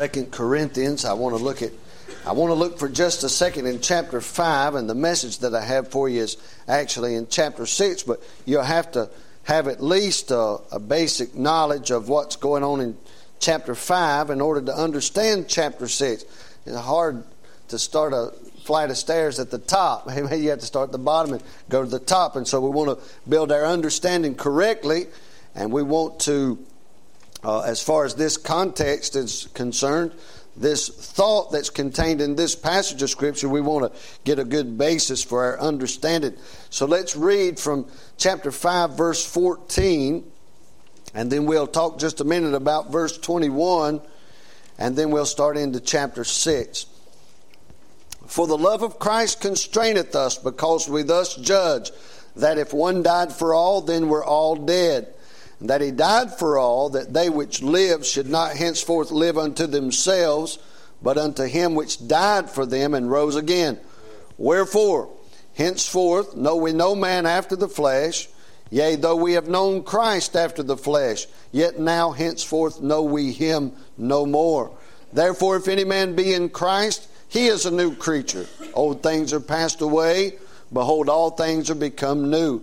Second Corinthians. I want to look at I want to look for just a second in chapter 5, and the message that I have for you is actually in chapter 6, but you'll have to have at least a, a, basic knowledge of what's going on in chapter 5 in order to understand chapter 6. It's hard to start a flight of stairs at the top. Maybe you have to start at the bottom and go to the top. And so we want to build our understanding correctly, and we want to uh, as far as this context is concerned, this thought that's contained in this passage of Scripture, we want to get a good basis for our understanding. So let's read from chapter 5, verse 14, and then we'll talk just a minute about verse 21, and then we'll start into chapter 6. For the love of Christ constraineth us, because we thus judge that if one died for all, then we're all dead that he died for all, that they which live should not henceforth live unto themselves, but unto him which died for them and rose again. Wherefore, henceforth know we no man after the flesh, yea, though we have known Christ after the flesh, yet now henceforth know we him no more. Therefore, if any man be in Christ, he is a new creature. Old things are passed away, behold, all things are become new.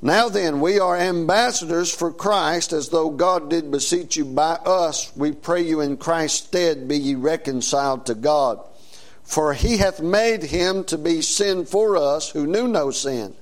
now then, we are ambassadors for Christ, as though God did beseech you by us. We pray you in Christ's stead, be ye reconciled to God. For he hath made him to be sin for us who knew no sin,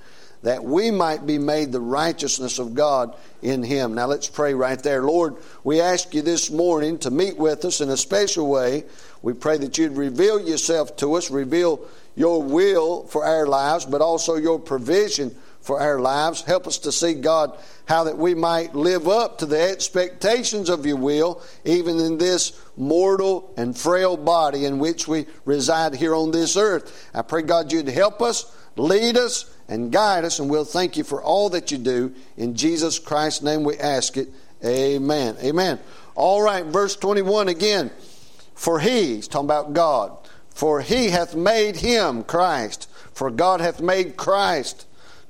that we might be made the righteousness of God in him. Now let's pray right there. Lord, we ask you this morning to meet with us in a special way. We pray that you'd reveal yourself to us, reveal your will for our lives, but also your provision for our lives. Help us to see, God, how that we might live up to the expectations of your will, even in this mortal and frail body in which we reside here on this earth. I pray, God, you'd help us, lead us, and guide us, and we'll thank you for all that you do. In Jesus Christ's name we ask it. Amen. Amen. All right, verse 21 again. For he, he's talking about God, for he hath made him, Christ, for God hath made Christ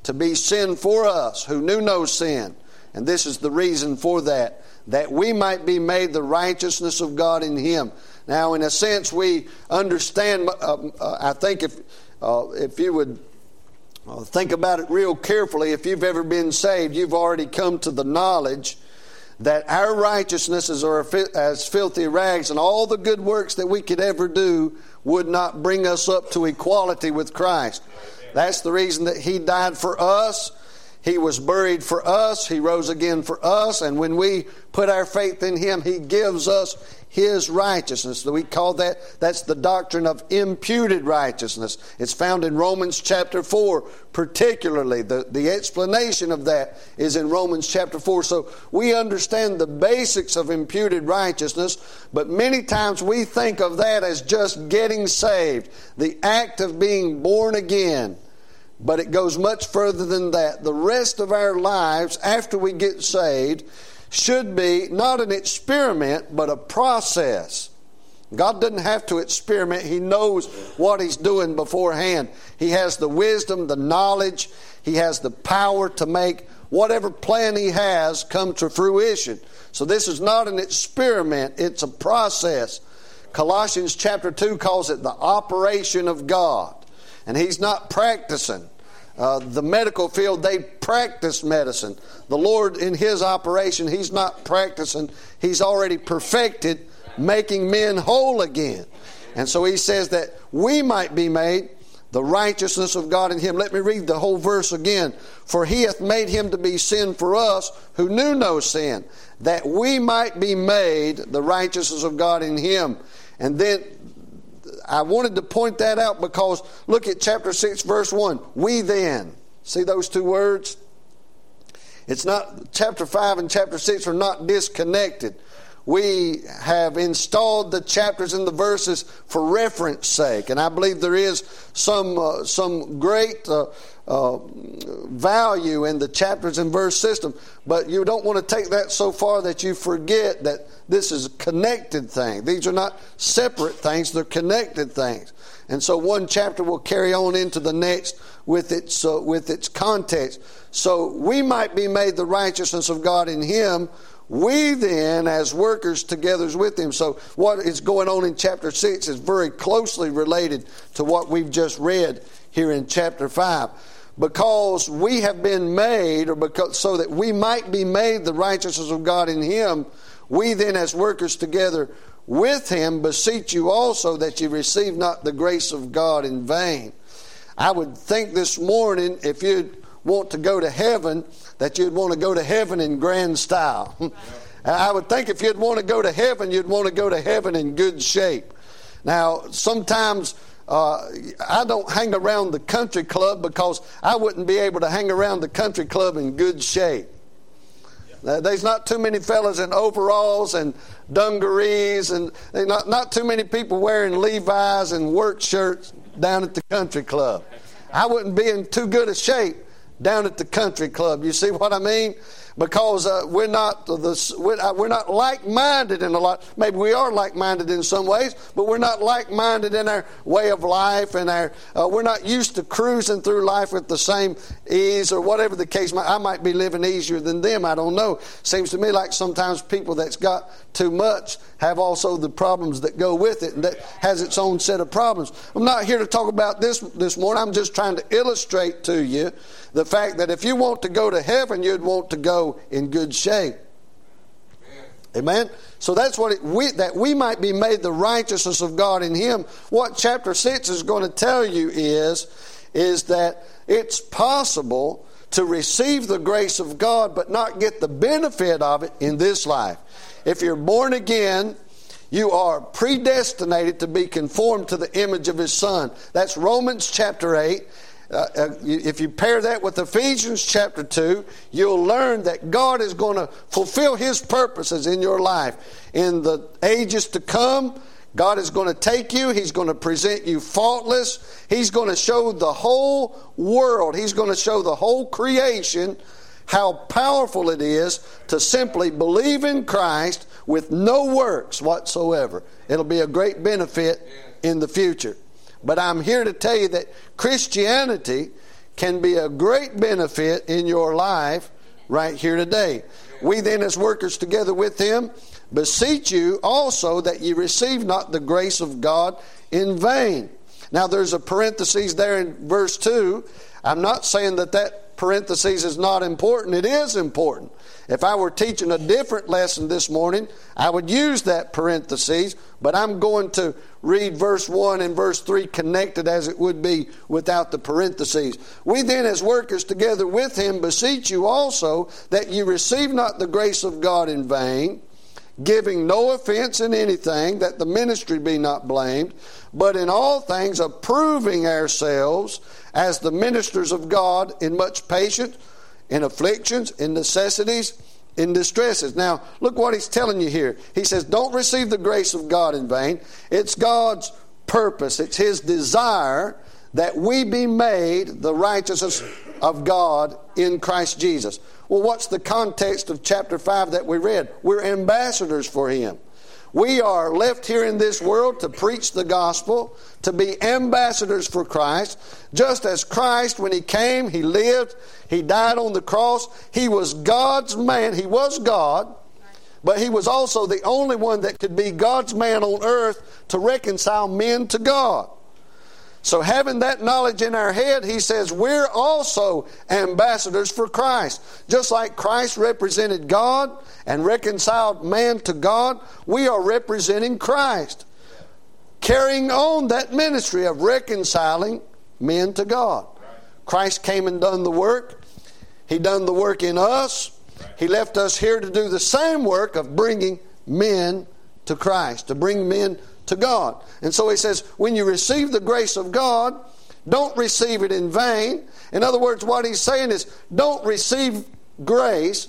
to be sin for us who knew no sin. And this is the reason for that, that we might be made the righteousness of God in Him. Now, in a sense, we understand, uh, uh, I think if, uh, if you would uh, think about it real carefully, if you've ever been saved, you've already come to the knowledge that our righteousnesses are as filthy rags, and all the good works that we could ever do would not bring us up to equality with Christ. That's the reason that He died for us. He was buried for us. He rose again for us. And when we put our faith in Him, He gives us His righteousness. We call that, that's the doctrine of imputed righteousness. It's found in Romans chapter 4, particularly. The, the explanation of that is in Romans chapter 4. So we understand the basics of imputed righteousness, but many times we think of that as just getting saved, the act of being born again. But it goes much further than that. The rest of our lives after we get saved should be not an experiment, but a process. God doesn't have to experiment. He knows what He's doing beforehand. He has the wisdom, the knowledge, He has the power to make whatever plan He has come to fruition. So this is not an experiment, it's a process. Colossians chapter 2 calls it the operation of God and he's not practicing. Uh, the medical field, they practice medicine. The Lord, in His operation, He's not practicing. He's already perfected making men whole again. And so He says that we might be made the righteousness of God in Him. Let me read the whole verse again. For He hath made Him to be sin for us who knew no sin, that we might be made the righteousness of God in Him. And then I wanted to point that out because look at chapter 6, verse 1. We then. See those two words? It's not, chapter 5 and chapter 6 are not disconnected. We have installed the chapters and the verses for reference sake, and I believe there is some uh, some great uh, uh, value in the chapters and verse system, but you don't want to take that so far that you forget that this is a connected thing. These are not separate things, they're connected things. And so one chapter will carry on into the next with its, uh, with its context. So we might be made the righteousness of God in Him. We then, as workers together with Him. So what is going on in chapter 6 is very closely related to what we've just read here in chapter 5 because we have been made, or because so that we might be made the righteousness of God in Him, we then, as workers together with Him, beseech you also that you receive not the grace of God in vain. I would think this morning, if you'd want to go to heaven, that you'd want to go to heaven in grand style. I would think if you'd want to go to heaven, you'd want to go to heaven in good shape. Now, sometimes uh, I don't hang around the country club because I wouldn't be able to hang around the country club in good shape. Uh, there's not too many fellas in overalls and dungarees, and not, not too many people wearing Levi's and work shirts down at the country club. I wouldn't be in too good a shape down at the country club. You see what I mean? Because uh, we're not the, we're, uh, we're not like-minded in a lot. Maybe we are like-minded in some ways, but we're not like-minded in our way of life, and our uh, we're not used to cruising through life with the same ease or whatever the case. Might, I might be living easier than them. I don't know. Seems to me like sometimes people that's got too much have also the problems that go with it, and that has its own set of problems. I'm not here to talk about this this morning. I'm just trying to illustrate to you the fact that if you want to go to heaven, you'd want to go in good shape. Amen. So that's what it, we, that we might be made the righteousness of God in Him. What chapter six is going to tell you is, is that it's possible to receive the grace of God, but not get the benefit of it in this life. If you're born again, you are predestinated to be conformed to the image of His Son. That's Romans chapter eight. Uh, uh if you pair that with Ephesians chapter 2, you'll learn that God is going to fulfill His purposes in your life. In the ages to come, God is going to take you, He's going to present you faultless, He's going to show the whole world, He's going to show the whole creation how powerful it is to simply believe in Christ with no works whatsoever. It'll be a great benefit in the future. But I'm here to tell you that Christianity can be a great benefit in your life right here today. We then, as workers together with Him, beseech you also that ye receive not the grace of God in vain. Now, there's a parenthesis there in verse 2. I'm not saying that that parenthesis is not important, it is important. If I were teaching a different lesson this morning, I would use that parenthesis, but I'm going to read verse 1 and verse 3 connected as it would be without the parentheses. We then, as workers together with him, beseech you also that you receive not the grace of God in vain, giving no offense in anything, that the ministry be not blamed, but in all things approving ourselves as the ministers of God in much patience in afflictions, in necessities, in distresses. Now, look what he's telling you here. He says, Don't receive the grace of God in vain. It's God's purpose, it's his desire that we be made the righteousness of God in Christ Jesus. Well, what's the context of chapter 5 that we read? We're ambassadors for him. We are left here in this world to preach the gospel, to be ambassadors for Christ. Just as Christ, when He came, He lived, He died on the cross. He was God's man. He was God, but He was also the only one that could be God's man on earth to reconcile men to God. So, having that knowledge in our head, he says we're also ambassadors for Christ. Just like Christ represented God and reconciled man to God, we are representing Christ, carrying on that ministry of reconciling men to God. Christ came and done the work. He done the work in us. He left us here to do the same work of bringing men to Christ, to bring men to God. And so he says, when you receive the grace of God, don't receive it in vain. In other words, what he's saying is, don't receive grace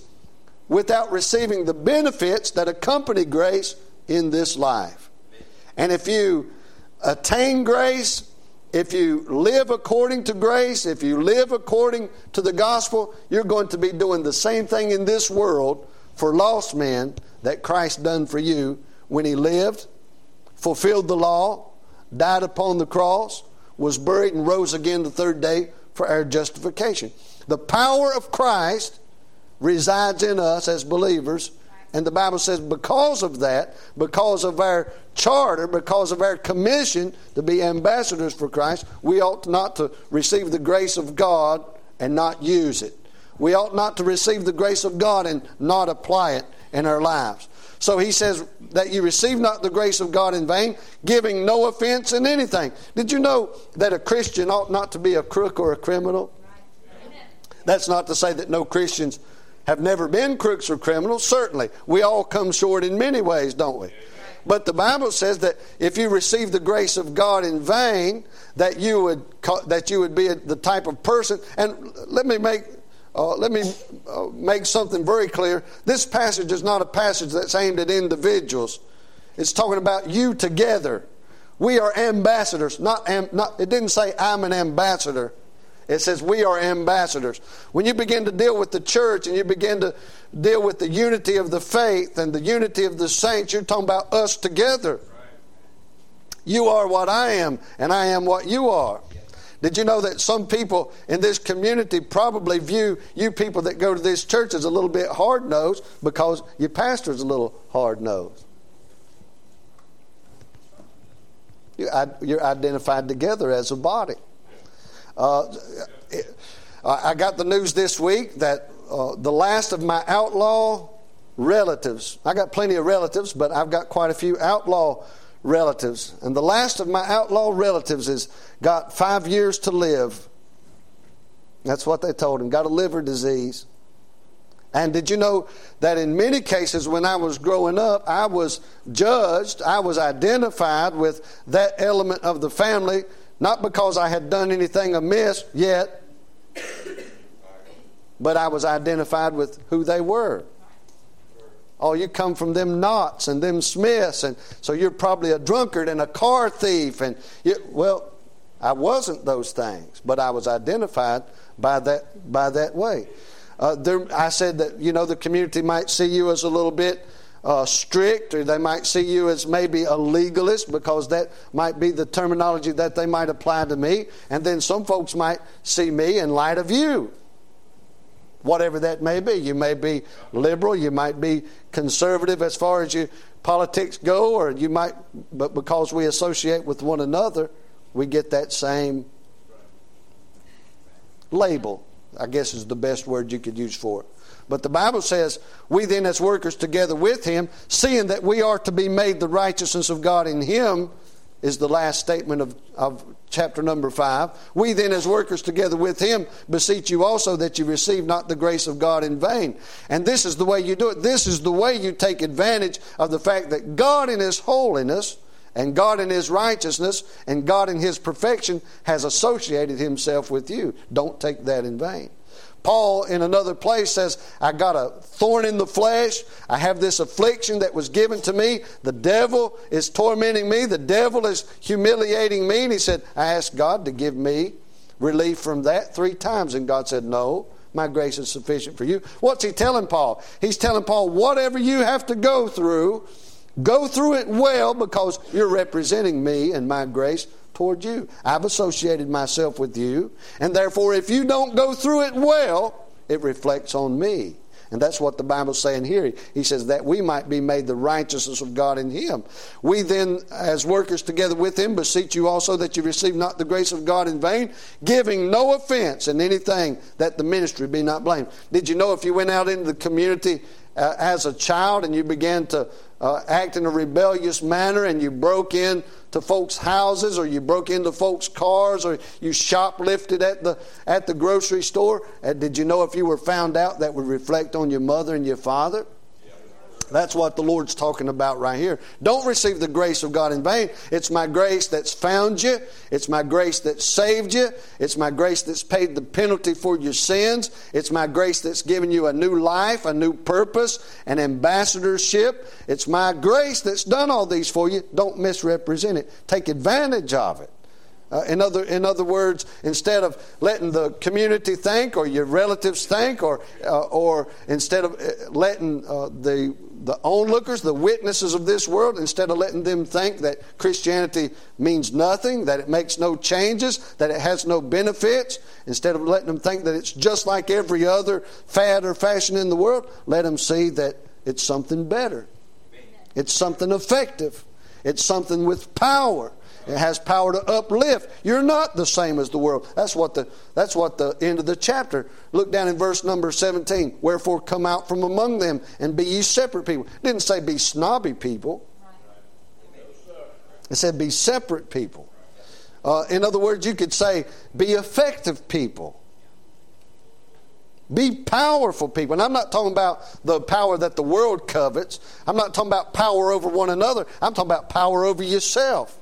without receiving the benefits that accompany grace in this life. And if you attain grace if you live according to grace, if you live according to the gospel, you're going to be doing the same thing in this world for lost men that Christ done for you when he lived, fulfilled the law, died upon the cross, was buried and rose again the third day for our justification. The power of Christ resides in us as believers and the Bible says, because of that, because of our charter, because of our commission to be ambassadors for Christ, we ought not to receive the grace of God and not use it. We ought not to receive the grace of God and not apply it in our lives. So he says that you receive not the grace of God in vain, giving no offense in anything. Did you know that a Christian ought not to be a crook or a criminal? That's not to say that no Christians have never been crooks or criminals. Certainly, we all come short in many ways, don't we? But the Bible says that if you receive the grace of God in vain, that you would that you would be the type of person. And let me make uh, let me uh, make something very clear. This passage is not a passage that's aimed at individuals. It's talking about you together. We are ambassadors. Not, am, not it didn't say I'm an ambassador. It says we are ambassadors. When you begin to deal with the church and you begin to deal with the unity of the faith and the unity of the saints, you're talking about us together. You are what I am, and I am what you are. Did you know that some people in this community probably view you people that go to this church as a little bit hard nosed because your pastor's a little hard nosed? You're identified together as a body. Uh, I got the news this week that uh, the last of my outlaw relatives, I got plenty of relatives, but I've got quite a few outlaw relatives. And the last of my outlaw relatives has got five years to live. That's what they told him. Got a liver disease. And did you know that in many cases when I was growing up, I was judged, I was identified with that element of the family not because I had done anything amiss yet, but I was identified with who they were. Oh, you come from them Knotts and them Smiths, and so you're probably a drunkard and a car thief. And you, well, I wasn't those things, but I was identified by that by that way. Uh, there, I said that you know the community might see you as a little bit uh, strict, or they might see you as maybe a legalist because that might be the terminology that they might apply to me. And then some folks might see me in light of you. Whatever that may be. You may be liberal, you might be conservative as far as your politics go, or you might, but because we associate with one another, we get that same label, I guess is the best word you could use for it. But the Bible says, We then, as workers together with him, seeing that we are to be made the righteousness of God in him, is the last statement of, of chapter number five. We then, as workers together with him, beseech you also that you receive not the grace of God in vain. And this is the way you do it. This is the way you take advantage of the fact that God in his holiness and God in his righteousness and God in his perfection has associated himself with you. Don't take that in vain. Paul, in another place, says, I got a thorn in the flesh. I have this affliction that was given to me. The devil is tormenting me. The devil is humiliating me. And he said, I asked God to give me relief from that three times. And God said, No, my grace is sufficient for you. What's he telling Paul? He's telling Paul, whatever you have to go through, go through it well because you're representing me and my grace toward you. I've associated myself with you, and therefore, if you don't go through it well, it reflects on me. And that's what the Bible's saying here. He says that we might be made the righteousness of God in Him. We then, as workers together with Him, beseech you also that you receive not the grace of God in vain, giving no offense in anything that the ministry be not blamed. Did you know if you went out into the community uh, as a child and you began to uh, act in a rebellious manner and you broke into folks' houses or you broke into folks' cars or you shoplifted at the at the grocery store, uh, did you know if you were found out that would reflect on your mother and your father? That's what the Lord's talking about right here. Don't receive the grace of God in vain. It's my grace that's found you. It's my grace that saved you. It's my grace that's paid the penalty for your sins. It's my grace that's given you a new life, a new purpose, an ambassadorship. It's my grace that's done all these for you. Don't misrepresent it. Take advantage of it. Uh, in, other, in other words, instead of letting the community think or your relatives think, or, uh, or instead of uh, letting uh, the, the onlookers, the witnesses of this world, instead of letting them think that Christianity means nothing, that it makes no changes, that it has no benefits, instead of letting them think that it's just like every other fad or fashion in the world, let them see that it's something better. It's something effective. It's something with power. It has power to uplift. You're not the same as the world. That's what the that's what the end of the chapter. Look down in verse number 17. Wherefore come out from among them and be ye separate people. It didn't say be snobby people. It said be separate people. Uh, in other words, you could say be effective people. Be powerful people. And I'm not talking about the power that the world covets. I'm not talking about power over one another. I'm talking about power over yourself.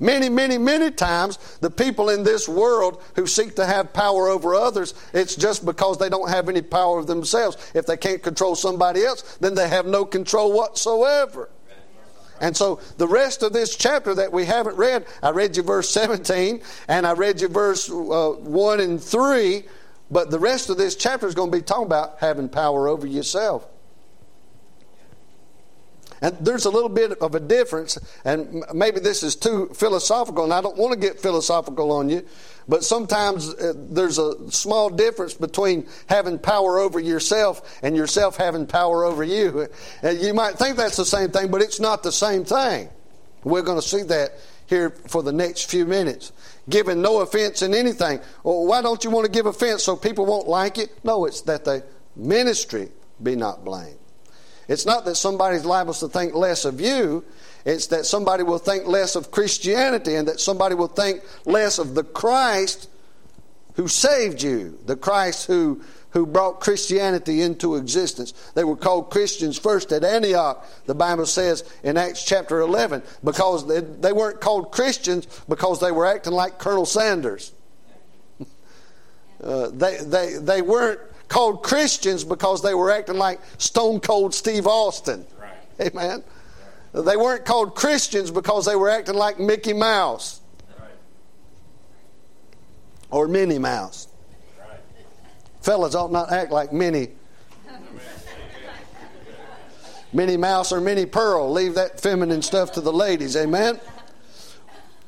Many, many, many times, the people in this world who seek to have power over others, it's just because they don't have any power of themselves. If they can't control somebody else, then they have no control whatsoever. And so the rest of this chapter that we haven't read, I read you verse 17 and I read you verse uh, 1 and 3, but the rest of this chapter is going to be talking about having power over yourself. And there's a little bit of a difference, and maybe this is too philosophical, and I don't want to get philosophical on you, but sometimes uh, there's a small difference between having power over yourself and yourself having power over you. And you might think that's the same thing, but it's not the same thing. We're going to see that here for the next few minutes. Giving no offense in anything. Well, why don't you want to give offense so people won't like it? No, it's that the ministry be not blamed. It's not that somebody's liable to think less of you. It's that somebody will think less of Christianity and that somebody will think less of the Christ who saved you, the Christ who, who brought Christianity into existence. They were called Christians first at Antioch, the Bible says in Acts chapter 11, because they, they weren't called Christians because they were acting like Colonel Sanders. Uh, they, they, they weren't called Christians because they were acting like Stone Cold Steve Austin. Right. Amen. Right. They weren't called Christians because they were acting like Mickey Mouse right. or Minnie Mouse. Fellas ought not act like Minnie. Minnie Mouse or Minnie Pearl. Leave that feminine stuff to the ladies. Amen.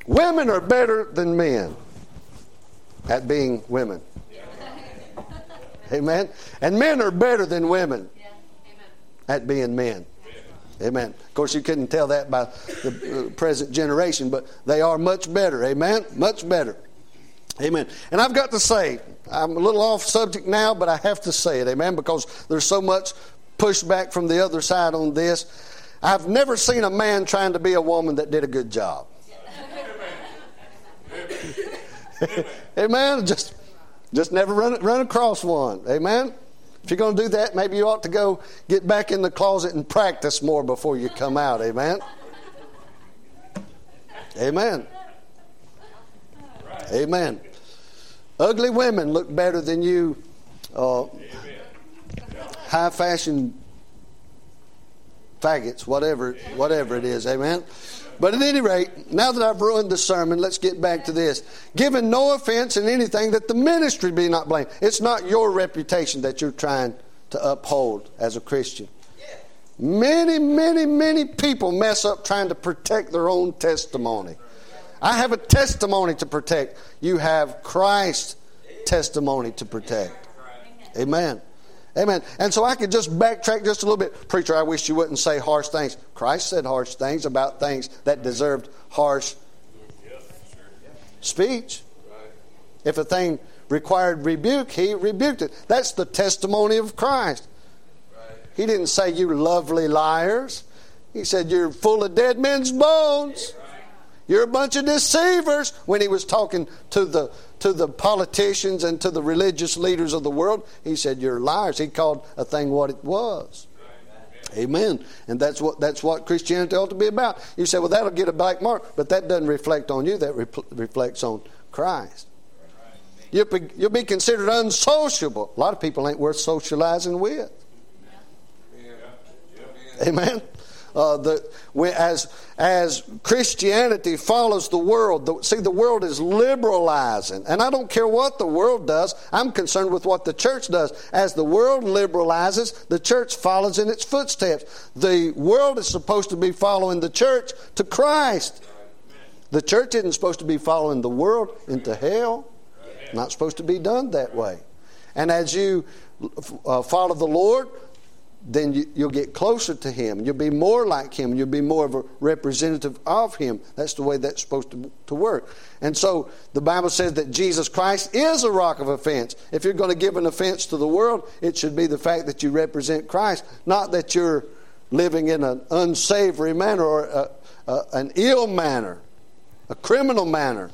Women are better than men at being women. Amen. And men are better than women at being men. Amen. Of course, you couldn't tell that by the uh, present generation, but they are much better. Amen. Much better. Amen. And I've got to say, I'm a little off subject now, but I have to say it. Amen. Because there's so much pushback from the other side on this. I've never seen a man trying to be a woman that did a good job. Amen. Amen. Just just never run, run across one. Amen? If you're going to do that, maybe you ought to go get back in the closet and practice more before you come out. Amen? Amen. Amen. Ugly women look better than you, uh, high fashion faggots, whatever, whatever it is. Amen. But at any rate, now that I've ruined the sermon, let's get back to this. Giving no offense in anything that the ministry be not blamed. It's not your reputation that you're trying to uphold as a Christian. Many, many, many people mess up trying to protect their own testimony. I have a testimony to protect. You have Christ's testimony to protect. Amen. Amen. And so I could just backtrack just a little bit. Preacher, I wish you wouldn't say harsh things. Christ said harsh things about things that deserved harsh speech. If a thing required rebuke, he rebuked it. That's the testimony of Christ. He didn't say, You lovely liars. He said, You're full of dead men's bones. You're a bunch of deceivers when he was talking to the to the politicians and to the religious leaders of the world. He said, You're liars. He called a thing what it was. Amen. And that's what that's what Christianity ought to be about. You say, well, that'll get a black mark, but that doesn't reflect on you. That re- reflects on Christ. You'll be, you'll be considered unsociable. A lot of people ain't worth socializing with. Amen. Uh, the, as, as Christianity follows the world, the, see, the world is liberalizing. And I don't care what the world does, I'm concerned with what the church does. As the world liberalizes, the church follows in its footsteps. The world is supposed to be following the church to Christ. The church isn't supposed to be following the world into hell. Not supposed to be done that way. And as you uh, follow the Lord, then you, will get closer to Him. You'll be more like Him. You'll be more of a representative of Him. That's the way that's supposed to, to work. And so the Bible says that Jesus Christ is a rock of offense. If you're going to give an offense to the world, it should be the fact that you represent Christ, not that you're living in an unsavory manner or a, a, an ill manner, a criminal manner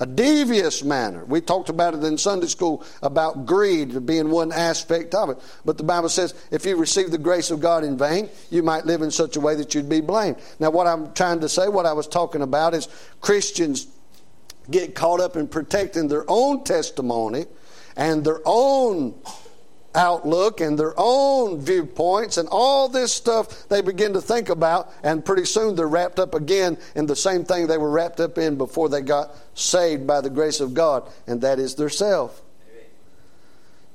a devious manner. We talked about it in Sunday school about greed being one aspect of it. But the Bible says if you receive the grace of God in vain, you might live in such a way that you'd be blamed. Now, what I'm trying to say, what I was talking about is Christians get caught up in protecting their own testimony and their own outlook and their own viewpoints and all this stuff they begin to think about, and pretty soon they're wrapped up again in the same thing they were wrapped up in before they got saved by the grace of God, and that is their self.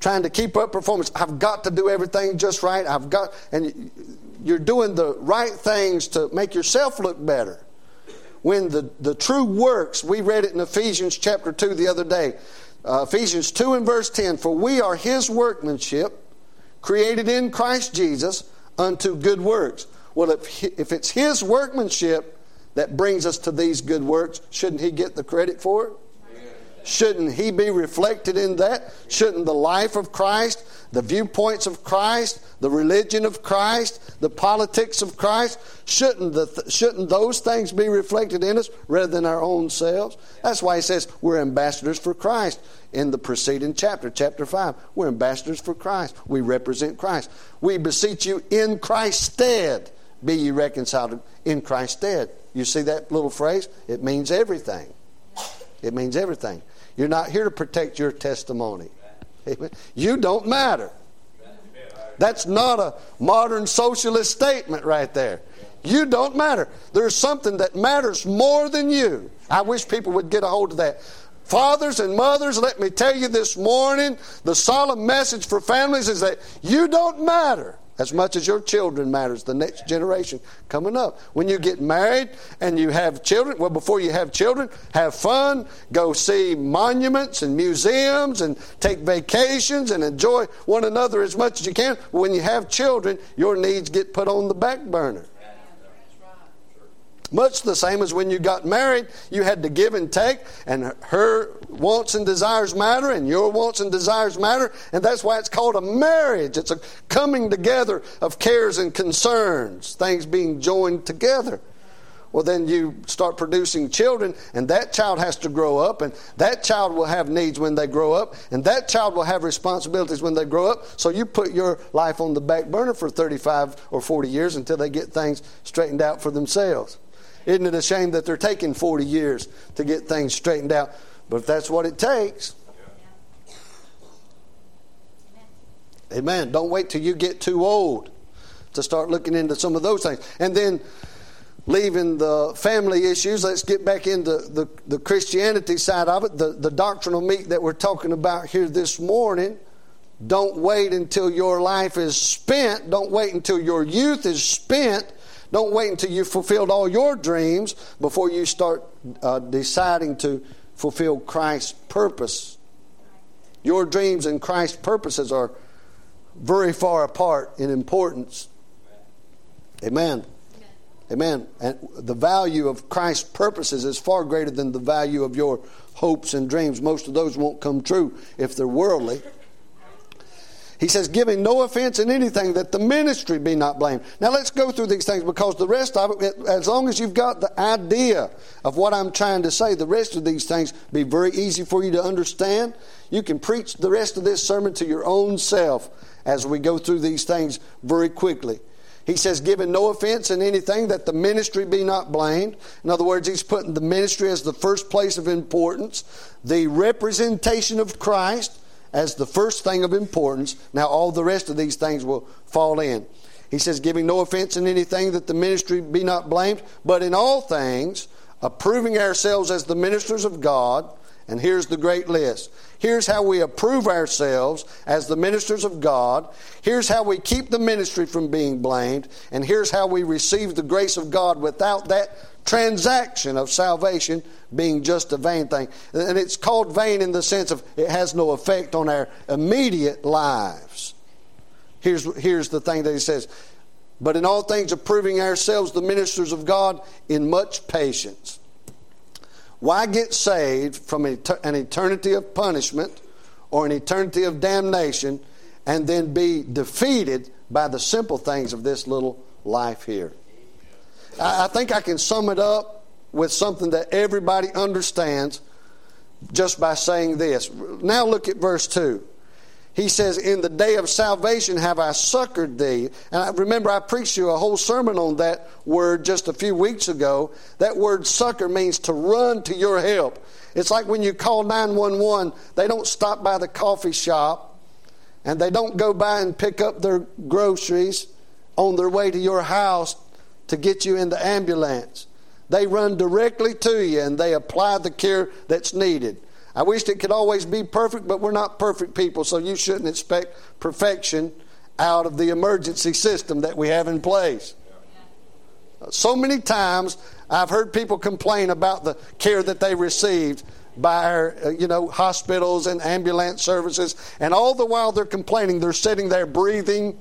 Trying to keep up performance. I've got to do everything just right. I've got, and you're doing the right things to make yourself look better. When the, the true works, we read it in Ephesians chapter 2 the other day. Uh, Ephesians 2 and verse 10 For we are his workmanship, created in Christ Jesus unto good works. Well, if, if it's his workmanship that brings us to these good works, shouldn't he get the credit for it? Shouldn't he be reflected in that? Shouldn't the life of Christ, the viewpoints of Christ, the religion of Christ, the politics of Christ, shouldn't, the, shouldn't those things be reflected in us rather than our own selves? That's why he says we're ambassadors for Christ in the preceding chapter, chapter 5. We're ambassadors for Christ. We represent Christ. We beseech you in Christ's stead, be ye reconciled in Christ's stead. You see that little phrase? It means everything. It means everything. You're not here to protect your testimony. You don't matter. That's not a modern socialist statement right there. You don't matter. There's something that matters more than you. I wish people would get a hold of that. Fathers and mothers, let me tell you this morning the solemn message for families is that you don't matter as much as your children matters the next generation coming up. When you get married and you have children well before you have children have fun go see monuments and museums and take vacations and enjoy one another as much as you can. When you have children your needs get put on the back burner much the same as when you got married, you had to give and take, and her wants and desires matter, and your wants and desires matter, and that's why it's called a marriage. It's a coming together of cares and concerns, things being joined together well, then you start producing children, and that child has to grow up, and that child will have needs when they grow up, and that child will have responsibilities when they grow up. So you put your life on the back burner for 35 or 40 years until they get things straightened out for themselves. Isn't it a shame that they're taking 40 years to get things straightened out? But if that's what it takes, amen. Don't wait till you get too old to start looking into some of those things. And then leaving the family issues, let's get back into the, the Christianity side of it, the, the doctrinal meat that we're talking about here this morning. Don't wait until your life is spent. Don't wait until your youth is spent don't wait until you've fulfilled all your dreams before you start uh, deciding to fulfill Christ's purpose. Your dreams and Christ's purposes are very far apart in importance. Amen. Amen. And the value of Christ's purposes is far greater than the value of your hopes and dreams. Most of those won't come true if they're worldly. He says, giving no offense in anything, that the ministry be not blamed. Now let's go through these things because the rest of it, as long as you've got the idea of what I'm trying to say, the rest of these things be very easy for you to understand. You can preach the rest of this sermon to your own self as we go through these things very quickly. He says, giving no offense in anything, that the ministry be not blamed. In other words, he's putting the ministry as the first place of importance, the representation of Christ as the first thing of importance. Now, all the rest of these things will fall in. He says, giving no offense in anything that the ministry be not blamed, but in all things, approving ourselves as the ministers of God. And here's the great list. Here's how we approve ourselves as the ministers of God. Here's how we keep the ministry from being blamed. And here's how we receive the grace of God without that transaction of salvation being just a vain thing. And it's called vain in the sense of it has no effect on our immediate lives. Here's, here's the thing that he says but in all things approving ourselves the ministers of God in much patience. Why get saved from an eternity of punishment or an eternity of damnation and then be defeated by the simple things of this little life here? I think I can sum it up with something that everybody understands just by saying this. Now look at verse 2 he says, In the day of salvation have I succored thee. And I remember I preached you a whole sermon on that word just a few weeks ago. That word succor means to run to your help. It's like when you call 911, they don't stop by the coffee shop and they don't go by and pick up their groceries on their way to your house to get you in the ambulance. They run directly to you and they apply the care that's needed. I wished it could always be perfect, but we're not perfect people, so you shouldn't expect perfection out of the emergency system that we have in place. So many times I've heard people complain about the care that they received by our, uh, you know, hospitals and ambulance services, and all the while they're complaining, they're sitting there breathing.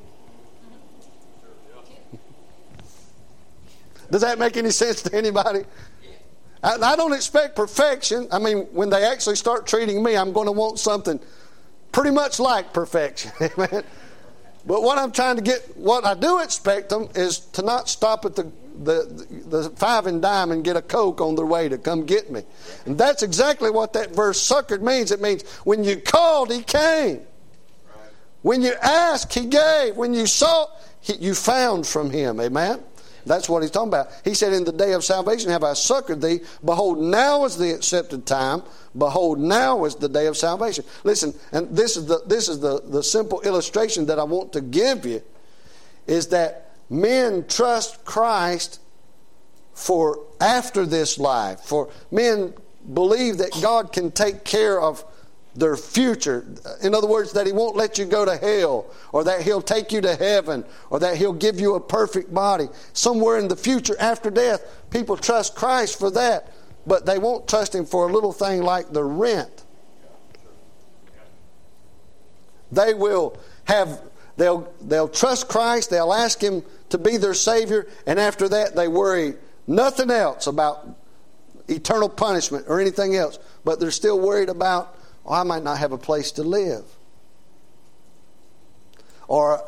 Does that make any sense to anybody? I, I don't expect perfection. I mean, when they actually start treating me, I'm going to want something pretty much like perfection. Amen. But what I'm trying to get, what I do expect them is to not stop at the, the, the five and dime and get a Coke on their way to come get me. And that's exactly what that verse succored means. It means when you called, He came. When you asked, He gave. When you sought, he, you found from Him. Amen? That's what he's talking about. He said, In the day of salvation have I succored thee. Behold, now is the accepted time. Behold, now is the day of salvation. Listen, and this is the this is the, the simple illustration that I want to give you is that men trust Christ for after this life. For men believe that God can take care of their future. In other words, that He won't let you go to hell, or that He'll take you to heaven, or that He'll give you a perfect body. Somewhere in the future after death, people trust Christ for that, but they won't trust Him for a little thing like the rent. They will have, they'll, they'll trust Christ, they'll ask Him to be their Savior, and after that, they worry nothing else about eternal punishment or anything else, but they're still worried about Oh, I might not have a place to live. Or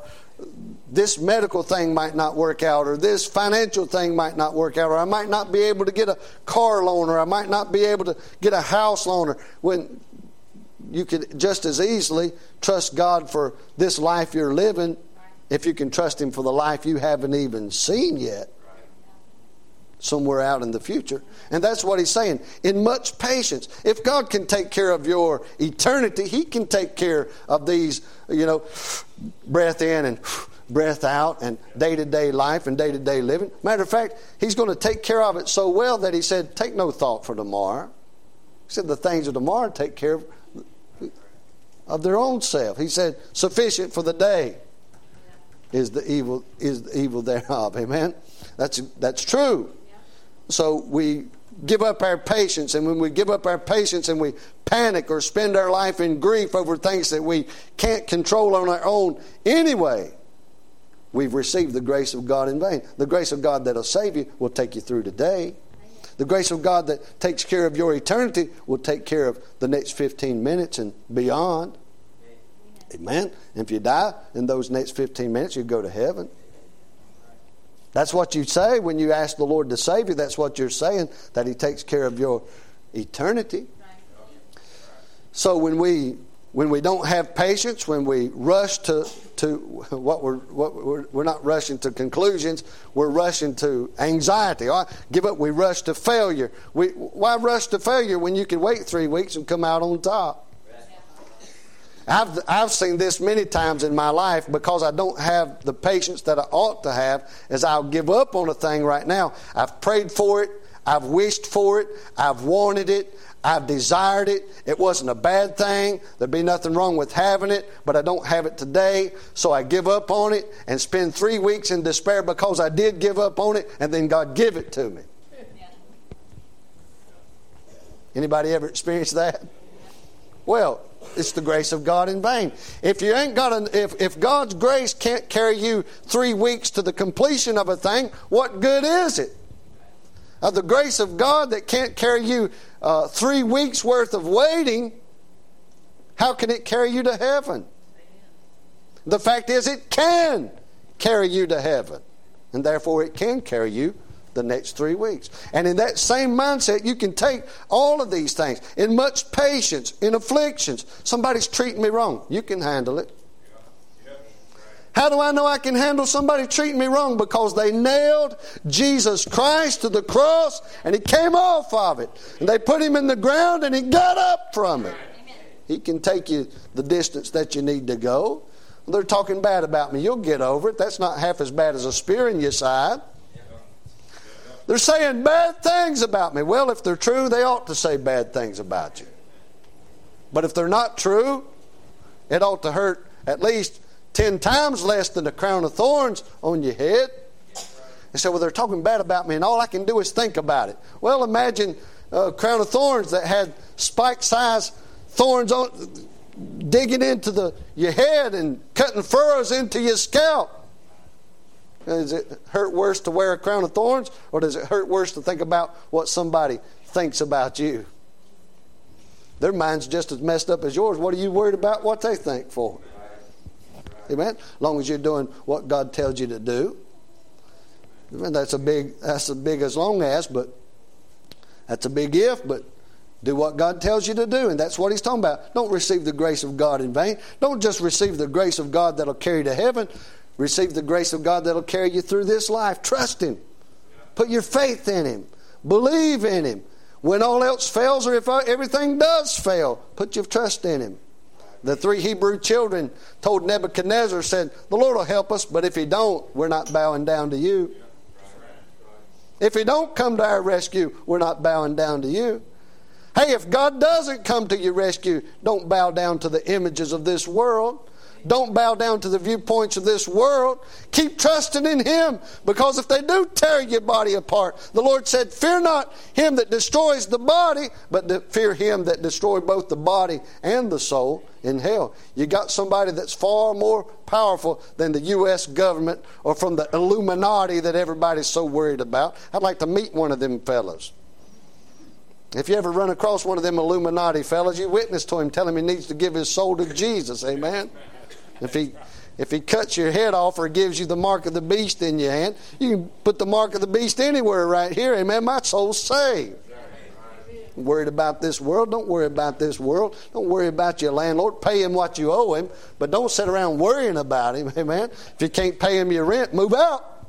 this medical thing might not work out, or this financial thing might not work out, or I might not be able to get a car loan, or I might not be able to get a house loan, or when you could just as easily trust God for this life you're living if you can trust Him for the life you haven't even seen yet somewhere out in the future. And that's what he's saying. In much patience. If God can take care of your eternity, he can take care of these, you know, breath in and breath out and day to day life and day to day living. Matter of fact, he's going to take care of it so well that he said, Take no thought for tomorrow. He said, The things of tomorrow take care of, of their own self. He said, Sufficient for the day is the evil is the evil thereof. Amen. That's that's true. So we give up our patience, and when we give up our patience and we panic or spend our life in grief over things that we can't control on our own anyway, we've received the grace of God in vain. The grace of God that'll save you will take you through today. The grace of God that takes care of your eternity will take care of the next 15 minutes and beyond. Amen. And if you die in those next 15 minutes, you go to heaven. That's what you say when you ask the Lord to save you. That's what you're saying, that He takes care of your eternity. So when we when we don't have patience, when we rush to, to what we're what we're, we're not rushing to conclusions, we're rushing to anxiety. Or give up. We rush to failure. We, why rush to failure when you can wait three weeks and come out on top? I've, I've seen this many times in my life because I don't have the patience that I ought to have, as I'll give up on a thing right now. I've prayed for it, I've wished for it, I've wanted it, I've desired it. It wasn't a bad thing. There'd be nothing wrong with having it, but I don't have it today. So I give up on it and spend three weeks in despair because I did give up on it, and then God give it to me. Anybody ever experienced that? Well, it's the grace of God in vain. If you ain't got an, if, if God's grace can't carry you three weeks to the completion of a thing, what good is it? Uh, the grace of God that can't carry you uh, three weeks worth of waiting, how can it carry you to heaven? The fact is, it can carry you to heaven, and therefore it can carry you the next three weeks. And in that same mindset, you can take all of these things in much patience, in afflictions. Somebody's treating me wrong. You can handle it. How do I know I can handle somebody treating me wrong? Because they nailed Jesus Christ to the cross and he came off of it. And they put him in the ground and he got up from it. He can take you the distance that you need to go. They're talking bad about me. You'll get over it. That's not half as bad as a spear in your side. They're saying bad things about me. Well, if they're true, they ought to say bad things about you. But if they're not true, it ought to hurt at least 10 times less than a crown of thorns on your head. And so, well, they're talking bad about me, and all I can do is think about it. Well, imagine a crown of thorns that had spike sized thorns on, digging into the, your head and cutting furrows into your scalp. Does it hurt worse to wear a crown of thorns, or does it hurt worse to think about what somebody thinks about you? Their mind's just as messed up as yours. What are you worried about what they think for? Amen. As long as you're doing what God tells you to do. Amen. That's a big. That's a big as long as, but that's a big if. But do what God tells you to do, and that's what He's talking about. Don't receive the grace of God in vain. Don't just receive the grace of God that'll carry to heaven. Receive the grace of God that'll carry you through this life. Trust Him. Put your faith in Him. Believe in Him. When all else fails, or if everything does fail, put your trust in Him. The three Hebrew children told Nebuchadnezzar, said, The Lord will help us, but if He don't, we're not bowing down to you. If He don't come to our rescue, we're not bowing down to you. Hey, if God doesn't come to your rescue, don't bow down to the images of this world. Don't bow down to the viewpoints of this world. Keep trusting in Him because if they do tear your body apart, the Lord said, Fear not him that destroys the body, but fear him that destroys both the body and the soul in hell. You got somebody that's far more powerful than the U.S. government or from the Illuminati that everybody's so worried about. I'd like to meet one of them fellows. If you ever run across one of them Illuminati fellows, you witness to him, tell him he needs to give his soul to Jesus. Amen. If he if he cuts your head off or gives you the mark of the beast in your hand, you can put the mark of the beast anywhere right here. Amen. My soul's saved. Worried about this world? Don't worry about this world. Don't worry about your landlord. Pay him what you owe him, but don't sit around worrying about him. Amen. If you can't pay him your rent, move out.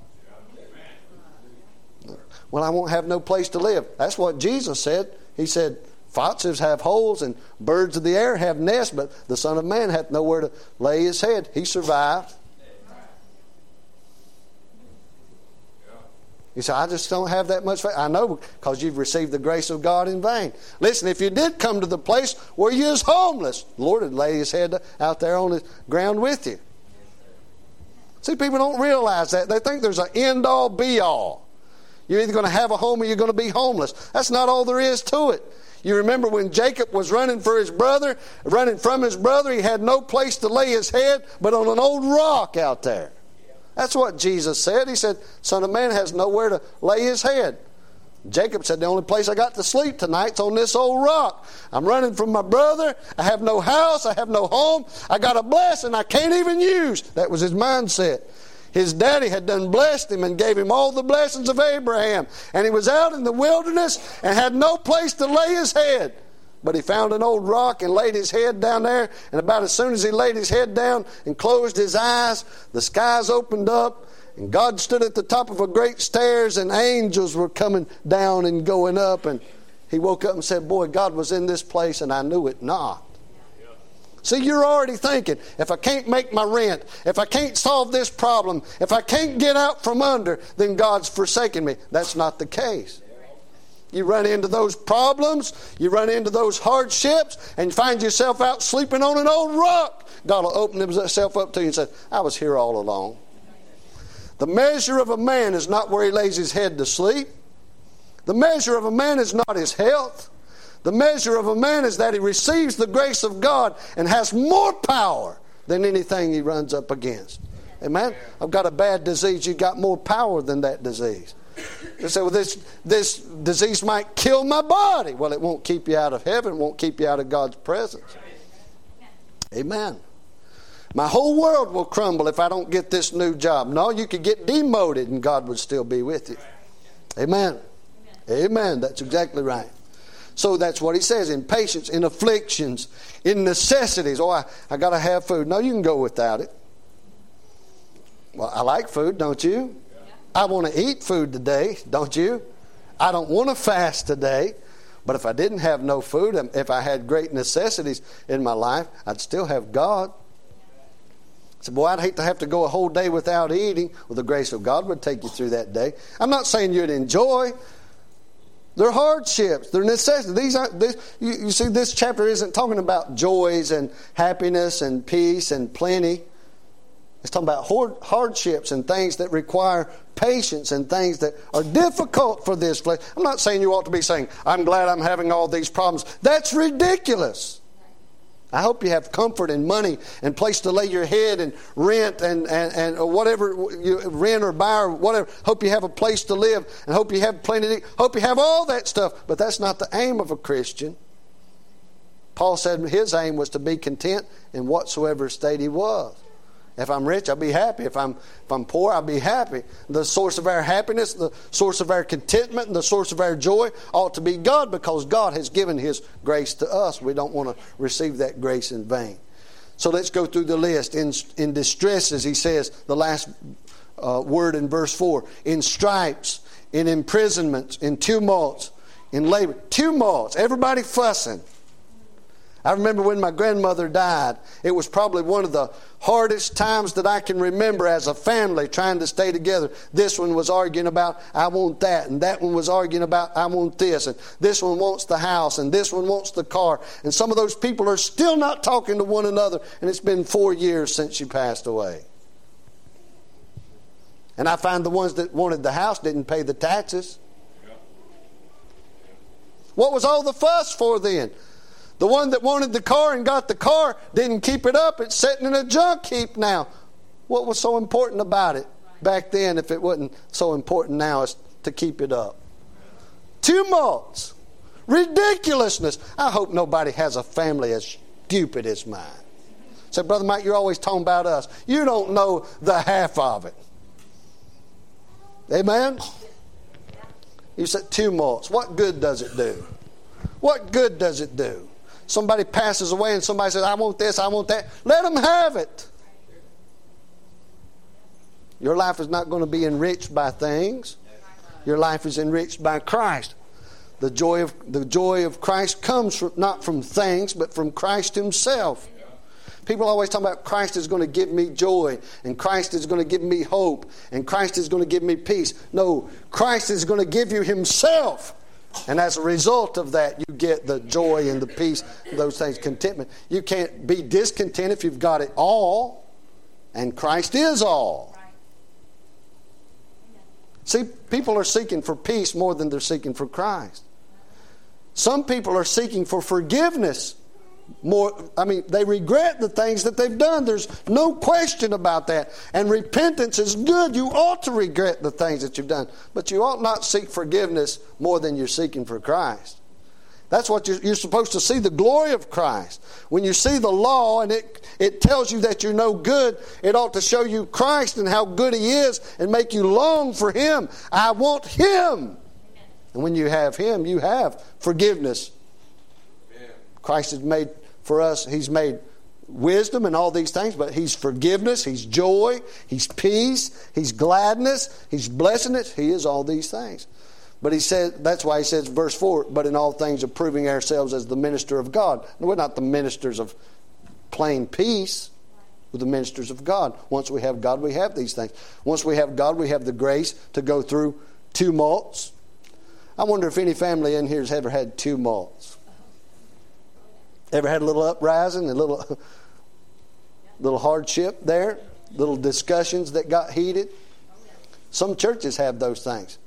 Well, I won't have no place to live. That's what Jesus said. He said, Foxes have holes and birds of the air have nests, but the Son of Man hath nowhere to lay his head. He survived. You say, I just don't have that much faith. I know because you've received the grace of God in vain. Listen, if you did come to the place where you is homeless, the Lord would lay his head out there on the ground with you. See, people don't realize that. They think there's an end all be all. You're either going to have a home or you're going to be homeless. That's not all there is to it. You remember when Jacob was running for his brother, running from his brother, he had no place to lay his head but on an old rock out there. That's what Jesus said. He said, Son of Man has nowhere to lay his head. Jacob said, The only place I got to sleep tonight's on this old rock. I'm running from my brother. I have no house. I have no home. I got a blessing I can't even use. That was his mindset. His daddy had done blessed him and gave him all the blessings of Abraham. And he was out in the wilderness and had no place to lay his head. But he found an old rock and laid his head down there. And about as soon as he laid his head down and closed his eyes, the skies opened up. And God stood at the top of a great stairs, and angels were coming down and going up. And he woke up and said, Boy, God was in this place, and I knew it not. See, you're already thinking, if I can't make my rent, if I can't solve this problem, if I can't get out from under, then God's forsaken me. That's not the case. You run into those problems, you run into those hardships, and you find yourself out sleeping on an old rock. God will open himself up to you and say, I was here all along. The measure of a man is not where he lays his head to sleep. The measure of a man is not his health. The measure of a man is that he receives the grace of God and has more power than anything he runs up against. Amen? I've got a bad disease. You've got more power than that disease. They say, well, this, this disease might kill my body. Well, it won't keep you out of heaven, it won't keep you out of God's presence. Amen. My whole world will crumble if I don't get this new job. No, you could get demoted and God would still be with you. Amen. Amen. That's exactly right. So that's what he says in patience, in afflictions, in necessities. Oh, I, I got to have food. No, you can go without it. Well, I like food, don't you? I want to eat food today, don't you? I don't want to fast today. But if I didn't have no food, if I had great necessities in my life, I'd still have God. I said, Boy, I'd hate to have to go a whole day without eating. Well, the grace of God would take you through that day. I'm not saying you'd enjoy. They're hardships. They're necessities. These are this, you, you see, this chapter isn't talking about joys and happiness and peace and plenty. It's talking about hardships and things that require patience and things that are difficult for this flesh. I'm not saying you ought to be saying, I'm glad I'm having all these problems. That's ridiculous. I hope you have comfort and money and place to lay your head and rent and, and, and whatever you rent or buy or whatever. Hope you have a place to live and hope you have plenty to eat. Hope you have all that stuff. But that's not the aim of a Christian. Paul said his aim was to be content in whatsoever state he was. If I'm rich, I'll be happy. If I'm, if I'm poor, I'll be happy. The source of our happiness, the source of our contentment, and the source of our joy ought to be God because God has given His grace to us. We don't want to receive that grace in vain. So let's go through the list. In, in distresses, he says, the last uh, word in verse 4 in stripes, in imprisonments, in tumults, in labor. Tumults, everybody fussing. I remember when my grandmother died, it was probably one of the hardest times that I can remember as a family trying to stay together. This one was arguing about, I want that, and that one was arguing about, I want this, and this one wants the house, and this one wants the car. And some of those people are still not talking to one another, and it's been four years since she passed away. And I find the ones that wanted the house didn't pay the taxes. What was all the fuss for then? The one that wanted the car and got the car didn't keep it up. It's sitting in a junk heap now. What was so important about it back then if it wasn't so important now is to keep it up? Tumults, ridiculousness. I hope nobody has a family as stupid as mine. Say, Brother Mike, you're always talking about us. You don't know the half of it. Amen? You said tumults. What good does it do? What good does it do? Somebody passes away and somebody says, I want this, I want that, let them have it. Your life is not going to be enriched by things. Your life is enriched by Christ. The joy of, the joy of Christ comes from, not from things, but from Christ Himself. People always talk about Christ is going to give me joy, and Christ is going to give me hope, and Christ is going to give me peace. No, Christ is going to give you Himself. And as a result of that, you get the joy and the peace, those things, contentment. You can't be discontent if you've got it all, and Christ is all. See, people are seeking for peace more than they're seeking for Christ. Some people are seeking for forgiveness more i mean they regret the things that they've done. There's no question about that. And repentance is good. You ought to regret the things that you've done. But you ought not seek forgiveness more than you're seeking for christ. That's what you're, you're supposed to see the glory of christ. When you see the law and it, it tells you that you're no good it ought to show you christ and how good he is and make you long for him. I want him. And when you have him you have forgiveness Christ has made for us, He's made wisdom and all these things, but He's forgiveness, He's joy, He's peace, He's gladness, He's blessedness, He is all these things. But he said that's why he says verse 4, but in all things approving ourselves as the minister of God. we're not the ministers of plain peace with the ministers of God. Once we have God, we have these things. Once we have God, we have the grace to go through tumults. I wonder if any family in here has ever had tumults. Ever had a little uprising, a little, little hardship there, little discussions that got heated? Some churches have those things.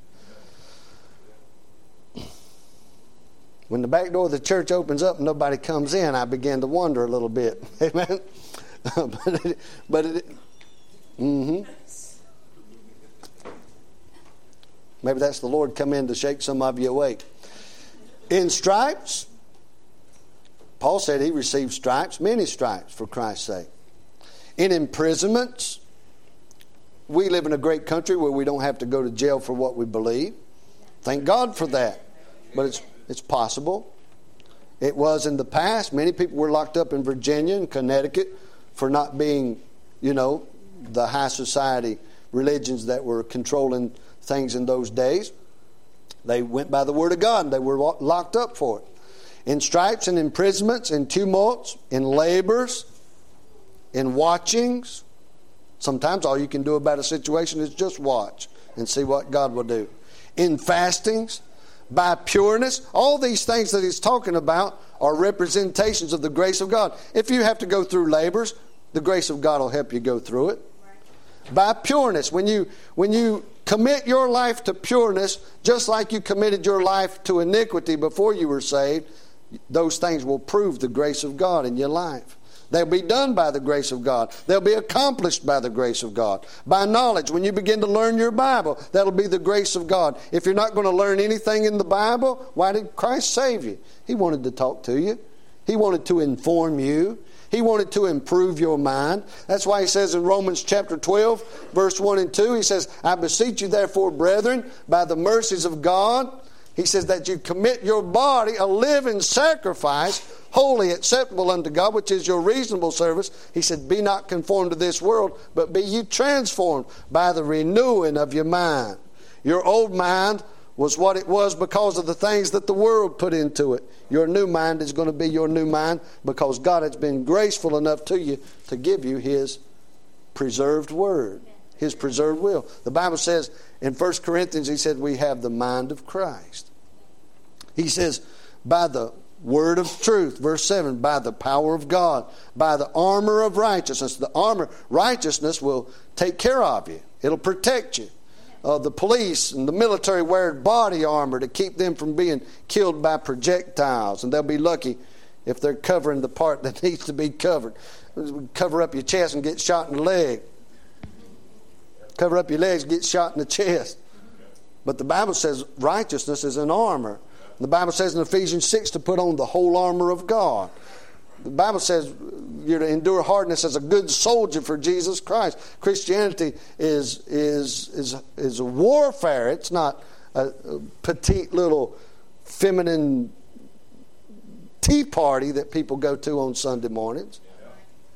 When the back door of the church opens up and nobody comes in, I begin to wonder a little bit. Amen. but it, but it, mm-hmm. Maybe that's the Lord come in to shake some of you awake. In stripes, Paul said he received stripes, many stripes for Christ's sake. In imprisonments, we live in a great country where we don't have to go to jail for what we believe. Thank God for that. But it's, it's possible. It was in the past. Many people were locked up in Virginia and Connecticut for not being, you know, the high society religions that were controlling things in those days. They went by the word of God and they were locked up for it. In stripes and imprisonments, in tumults, in labors, in watchings. Sometimes all you can do about a situation is just watch and see what God will do. In fastings, by pureness, all these things that he's talking about are representations of the grace of God. If you have to go through labors, the grace of God will help you go through it. By pureness, when you when you Commit your life to pureness just like you committed your life to iniquity before you were saved. Those things will prove the grace of God in your life. They'll be done by the grace of God. They'll be accomplished by the grace of God. By knowledge, when you begin to learn your Bible, that'll be the grace of God. If you're not going to learn anything in the Bible, why did Christ save you? He wanted to talk to you, He wanted to inform you. He wanted to improve your mind. That's why he says in Romans chapter 12, verse 1 and 2, he says, I beseech you, therefore, brethren, by the mercies of God, he says that you commit your body a living sacrifice, holy, acceptable unto God, which is your reasonable service. He said, Be not conformed to this world, but be you transformed by the renewing of your mind. Your old mind was what it was because of the things that the world put into it. Your new mind is going to be your new mind because God has been graceful enough to you to give you His preserved word, His preserved will. The Bible says in 1 Corinthians, He said, We have the mind of Christ. He says, By the word of truth, verse 7, by the power of God, by the armor of righteousness. The armor, righteousness will take care of you, it'll protect you uh, the police and the military wear body armor to keep them from being killed by projectiles, and they'll be lucky if they're covering the part that needs to be covered. Cover up your chest and get shot in the leg. Cover up your legs, get shot in the chest. But the Bible says righteousness is an armor. The Bible says in Ephesians 6 to put on the whole armor of God. The Bible says you're to endure hardness as a good soldier for Jesus Christ. Christianity is, is, is, is a warfare. It's not a, a petite little feminine tea party that people go to on Sunday mornings.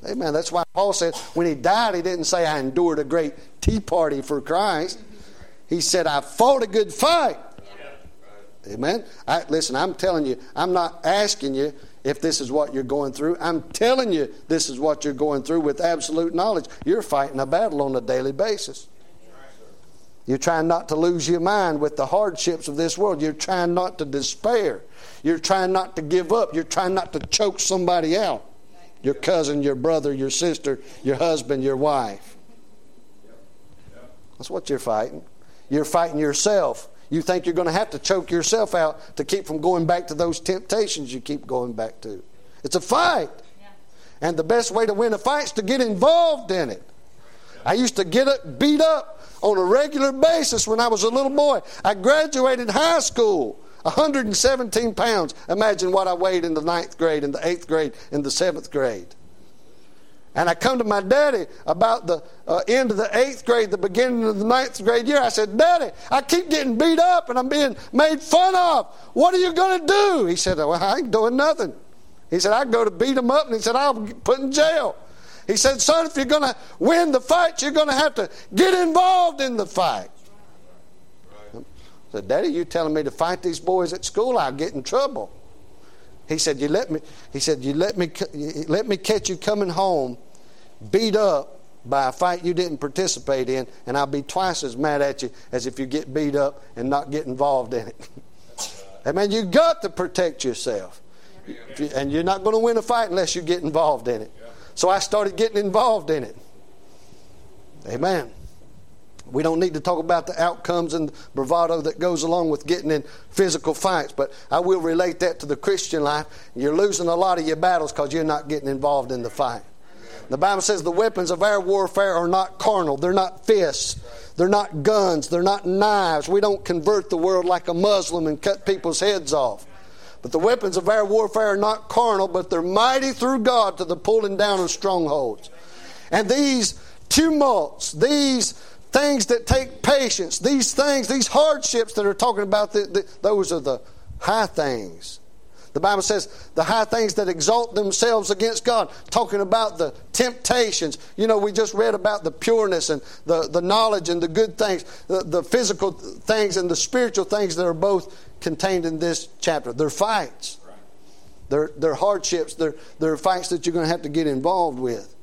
Amen. That's why Paul said when he died, he didn't say, I endured a great tea party for Christ. He said, I fought a good fight. Amen. I, listen, I'm telling you, I'm not asking you if this is what you're going through. I'm telling you, this is what you're going through with absolute knowledge. You're fighting a battle on a daily basis. You're trying not to lose your mind with the hardships of this world. You're trying not to despair. You're trying not to give up. You're trying not to choke somebody out your cousin, your brother, your sister, your husband, your wife. That's what you're fighting. You're fighting yourself you think you're going to have to choke yourself out to keep from going back to those temptations you keep going back to. It's a fight. And the best way to win a fight is to get involved in it. I used to get beat up on a regular basis when I was a little boy. I graduated high school, 117 pounds. Imagine what I weighed in the ninth grade, in the eighth grade, in the seventh grade. And I come to my daddy about the uh, end of the eighth grade, the beginning of the ninth grade year. I said, Daddy, I keep getting beat up and I'm being made fun of. What are you going to do? He said, Well, I ain't doing nothing. He said, I go to beat him up. And he said, I'll put in jail. He said, Son, if you're going to win the fight, you're going to have to get involved in the fight. Said, Daddy, you telling me to fight these boys at school? I'll get in trouble. He said, "You let me." He said, "You let me. Let me catch you coming home, beat up by a fight you didn't participate in, and I'll be twice as mad at you as if you get beat up and not get involved in it." I mean, you got to protect yourself, and you're not going to win a fight unless you get involved in it. So I started getting involved in it. Amen. We don't need to talk about the outcomes and bravado that goes along with getting in physical fights, but I will relate that to the Christian life. You're losing a lot of your battles because you're not getting involved in the fight. The Bible says the weapons of our warfare are not carnal, they're not fists, they're not guns, they're not knives. We don't convert the world like a Muslim and cut people's heads off. But the weapons of our warfare are not carnal, but they're mighty through God to the pulling down of strongholds. And these tumults, these things that take patience, these things, these hardships that are talking about, the, the, those are the high things. The Bible says the high things that exalt themselves against God, talking about the temptations. You know, we just read about the pureness and the, the knowledge and the good things, the, the physical things and the spiritual things that are both contained in this chapter. They're fights, they're, they're hardships, they're, they're fights that you're going to have to get involved with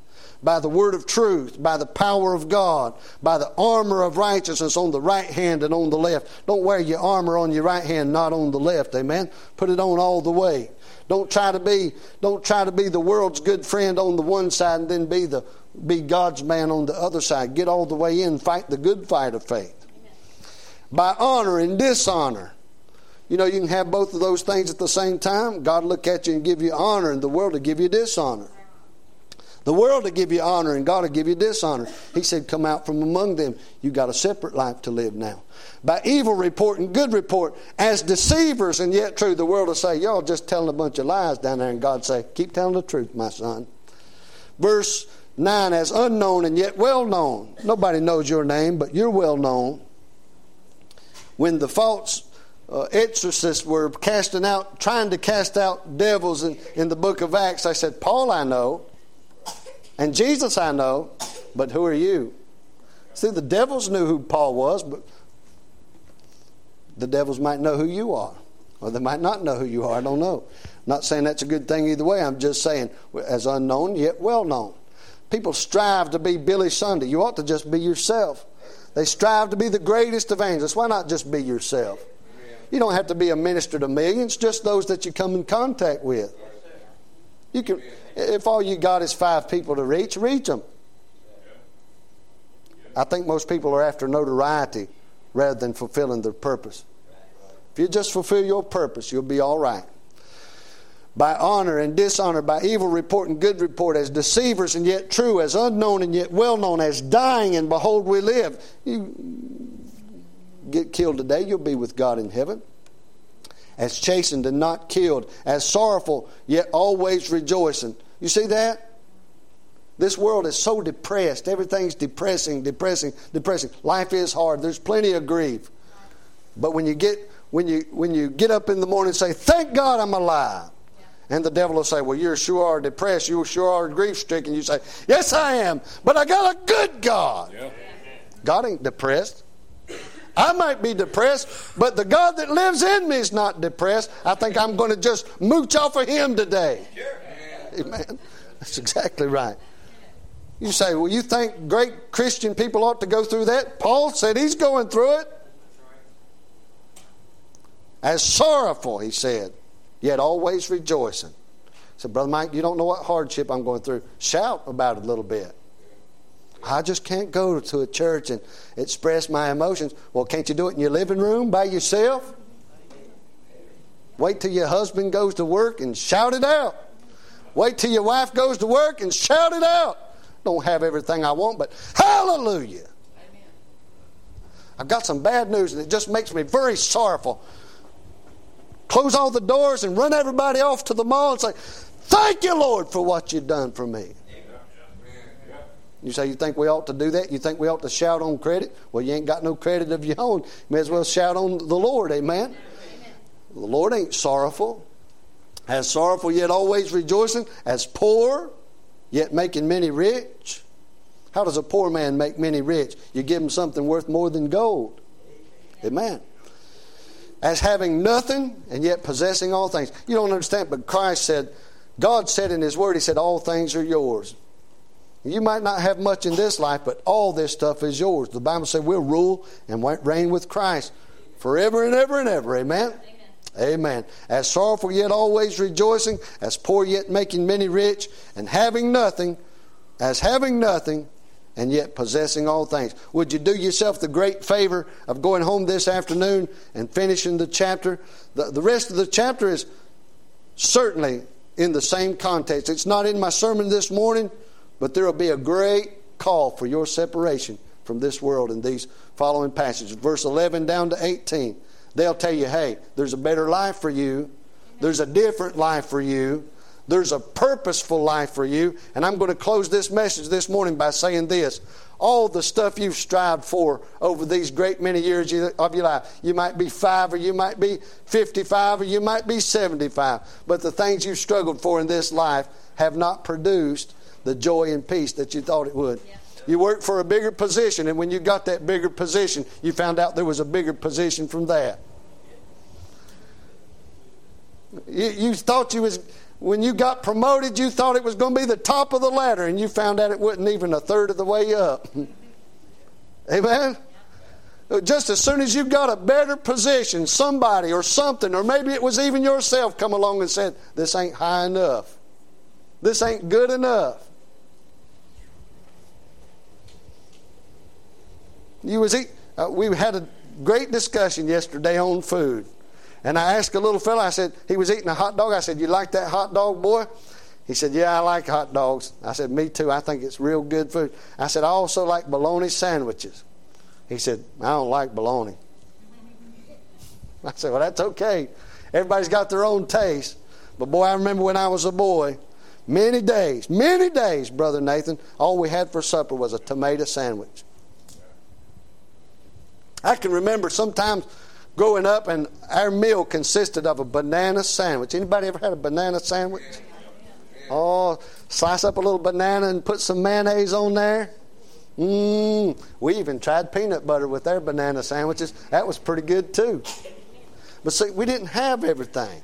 by the word of truth, by the power of God, by the armor of righteousness on the right hand and on the left. Don't wear your armor on your right hand, not on the left. Amen. Put it on all the way. Don't try to be don't try to be the world's good friend on the one side and then be the be God's man on the other side. Get all the way in, fight the good fight of faith. By honor and dishonor. You know, you can have both of those things at the same time. God look at you and give you honor, and the world will give you dishonor. The world will give you honor and God will give you dishonor. He said, Come out from among them. You got a separate life to live now. By evil report and good report, as deceivers and yet true, the world will say, Y'all just telling a bunch of lies down there. And God say, Keep telling the truth, my son. Verse 9, as unknown and yet well known. Nobody knows your name, but you're well known. When the false uh, exorcists were casting out, trying to cast out devils in, in the book of Acts, I said, Paul I know. And Jesus I know, but who are you? See, the devils knew who Paul was, but the devils might know who you are. Or they might not know who you are. I don't know. I'm not saying that's a good thing either way. I'm just saying, as unknown yet well known. People strive to be Billy Sunday. You ought to just be yourself. They strive to be the greatest evangelist. Why not just be yourself? You don't have to be a minister to millions, just those that you come in contact with. You can, if all you got is five people to reach, reach them. I think most people are after notoriety rather than fulfilling their purpose. If you just fulfill your purpose, you'll be all right. By honor and dishonor, by evil report and good report, as deceivers and yet true, as unknown and yet well known, as dying and behold we live. You get killed today, you'll be with God in heaven as chastened and not killed, as sorrowful, yet always rejoicing. You see that? This world is so depressed. Everything's depressing, depressing, depressing. Life is hard. There's plenty of grief. But when you get when you when you get up in the morning and say, "Thank God I'm alive," and the devil will say, "Well, you sure are depressed. You sure are grief stricken." You say, "Yes, I am, but I got a good God." Yeah. God ain't depressed. I might be depressed, but the God that lives in me is not depressed. I think I'm going to just mooch off of Him today. Amen. That's exactly right. You say, well, you think great Christian people ought to go through that? Paul said he's going through it. As sorrowful, he said, yet always rejoicing. I said, Brother Mike, you don't know what hardship I'm going through. Shout about it a little bit. I just can't go to a church and express my emotions. Well, can't you do it in your living room by yourself? Wait till your husband goes to work and shout it out. Wait till your wife goes to work and shout it out. Don't have everything I want, but hallelujah. I've got some bad news and it just makes me very sorrowful. Close all the doors and run everybody off to the mall and say, Thank you, Lord, for what you've done for me. You say you think we ought to do that? You think we ought to shout on credit? Well, you ain't got no credit of your own. You may as well shout on the Lord, amen? amen. The Lord ain't sorrowful. As sorrowful yet always rejoicing, as poor yet making many rich. How does a poor man make many rich? You give him something worth more than gold. Amen. as having nothing and yet possessing all things. You don't understand, but Christ said, God said in His Word, He said, All things are yours. You might not have much in this life, but all this stuff is yours. The Bible said we'll rule and reign with Christ forever and ever and ever. Amen? Amen. As sorrowful yet always rejoicing, as poor yet making many rich, and having nothing, as having nothing, and yet possessing all things. Would you do yourself the great favor of going home this afternoon and finishing the chapter? The, the rest of the chapter is certainly in the same context. It's not in my sermon this morning, but there will be a great call for your separation from this world in these following passages. Verse 11 down to 18. They'll tell you, hey, there's a better life for you, there's a different life for you. There's a purposeful life for you. And I'm going to close this message this morning by saying this. All the stuff you've strived for over these great many years of your life. You might be five, or you might be 55, or you might be 75. But the things you've struggled for in this life have not produced the joy and peace that you thought it would. Yeah. You worked for a bigger position, and when you got that bigger position, you found out there was a bigger position from that. You, you thought you was when you got promoted, you thought it was going to be the top of the ladder, and you found out it wasn't even a third of the way up. Amen? Just as soon as you got a better position, somebody or something, or maybe it was even yourself, come along and said, This ain't high enough. This ain't good enough. You was eat, uh, we had a great discussion yesterday on food. And I asked a little fellow, I said, he was eating a hot dog. I said, You like that hot dog, boy? He said, Yeah, I like hot dogs. I said, Me too. I think it's real good food. I said, I also like bologna sandwiches. He said, I don't like bologna. I said, Well, that's okay. Everybody's got their own taste. But boy, I remember when I was a boy, many days, many days, Brother Nathan, all we had for supper was a tomato sandwich. I can remember sometimes growing up, and our meal consisted of a banana sandwich. Anybody ever had a banana sandwich? Oh, slice up a little banana and put some mayonnaise on there. Mmm. We even tried peanut butter with their banana sandwiches. That was pretty good too. But see, we didn't have everything.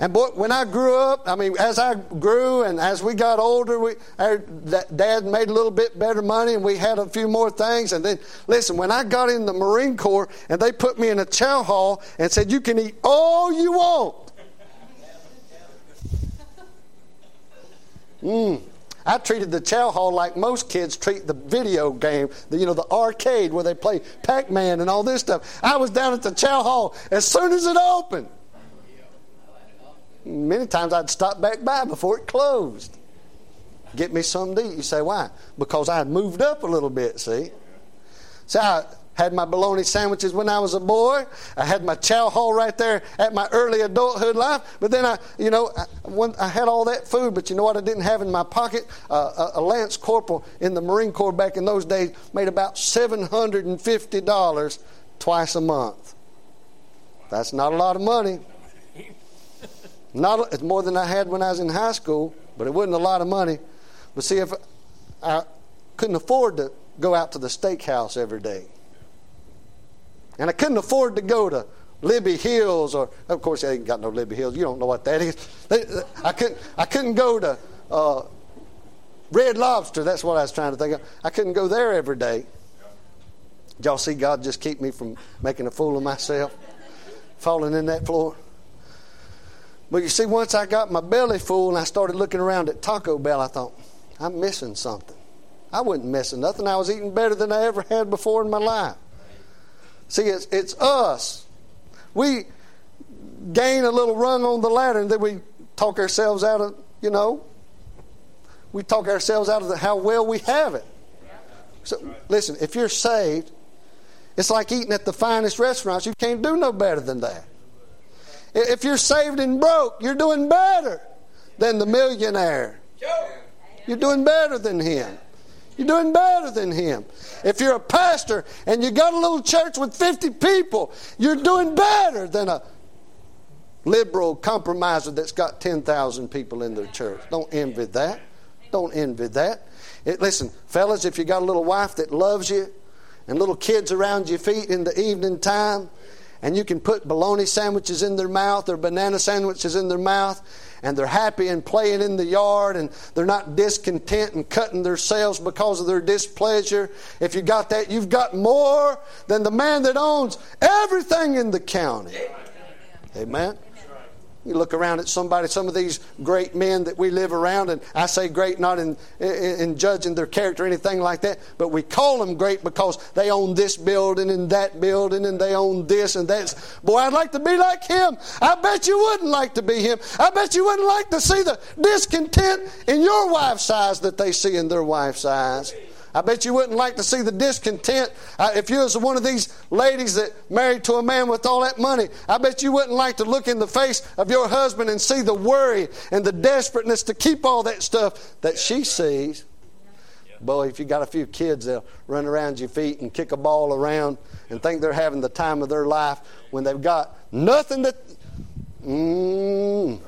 And boy, when I grew up, I mean, as I grew and as we got older, we, our dad made a little bit better money and we had a few more things. And then, listen, when I got in the Marine Corps and they put me in a chow hall and said, you can eat all you want. Mm. I treated the chow hall like most kids treat the video game, the, you know, the arcade where they play Pac Man and all this stuff. I was down at the chow hall as soon as it opened. Many times I'd stop back by before it closed. Get me something to eat. You say, why? Because I had moved up a little bit, see? So I had my bologna sandwiches when I was a boy. I had my chow hall right there at my early adulthood life. But then I, you know, I, when I had all that food, but you know what I didn't have in my pocket? Uh, a, a Lance Corporal in the Marine Corps back in those days made about $750 twice a month. That's not a lot of money. Not, it's more than I had when I was in high school, but it wasn't a lot of money. But see, if I couldn't afford to go out to the steakhouse every day, and I couldn't afford to go to Libby Hills, or of course, I ain't got no Libby Hills. You don't know what that is. I couldn't. I couldn't go to uh, Red Lobster. That's what I was trying to think of. I couldn't go there every day. Did y'all see God just keep me from making a fool of myself, falling in that floor? But you see, once I got my belly full and I started looking around at Taco Bell, I thought, I'm missing something. I wasn't missing nothing. I was eating better than I ever had before in my life. See, it's, it's us. We gain a little rung on the ladder and then we talk ourselves out of, you know, we talk ourselves out of the, how well we have it. So, listen, if you're saved, it's like eating at the finest restaurants. You can't do no better than that. If you're saved and broke, you're doing better than the millionaire. You're doing better than him. You're doing better than him. If you're a pastor and you got a little church with 50 people, you're doing better than a liberal compromiser that's got 10,000 people in their church. Don't envy that. Don't envy that. It, listen, fellas, if you got a little wife that loves you and little kids around your feet in the evening time, and you can put bologna sandwiches in their mouth or banana sandwiches in their mouth, and they're happy and playing in the yard and they're not discontent and cutting themselves because of their displeasure. If you got that, you've got more than the man that owns everything in the county. Amen. You look around at somebody, some of these great men that we live around, and I say great not in, in, in, judging their character or anything like that, but we call them great because they own this building and that building and they own this and that. Boy, I'd like to be like him. I bet you wouldn't like to be him. I bet you wouldn't like to see the discontent in your wife's eyes that they see in their wife's eyes. I bet you wouldn't like to see the discontent. Uh, if you was one of these ladies that married to a man with all that money, I bet you wouldn't like to look in the face of your husband and see the worry and the desperateness to keep all that stuff that she sees. Boy, if you got a few kids, they'll run around your feet and kick a ball around and think they're having the time of their life when they've got nothing that. Mm,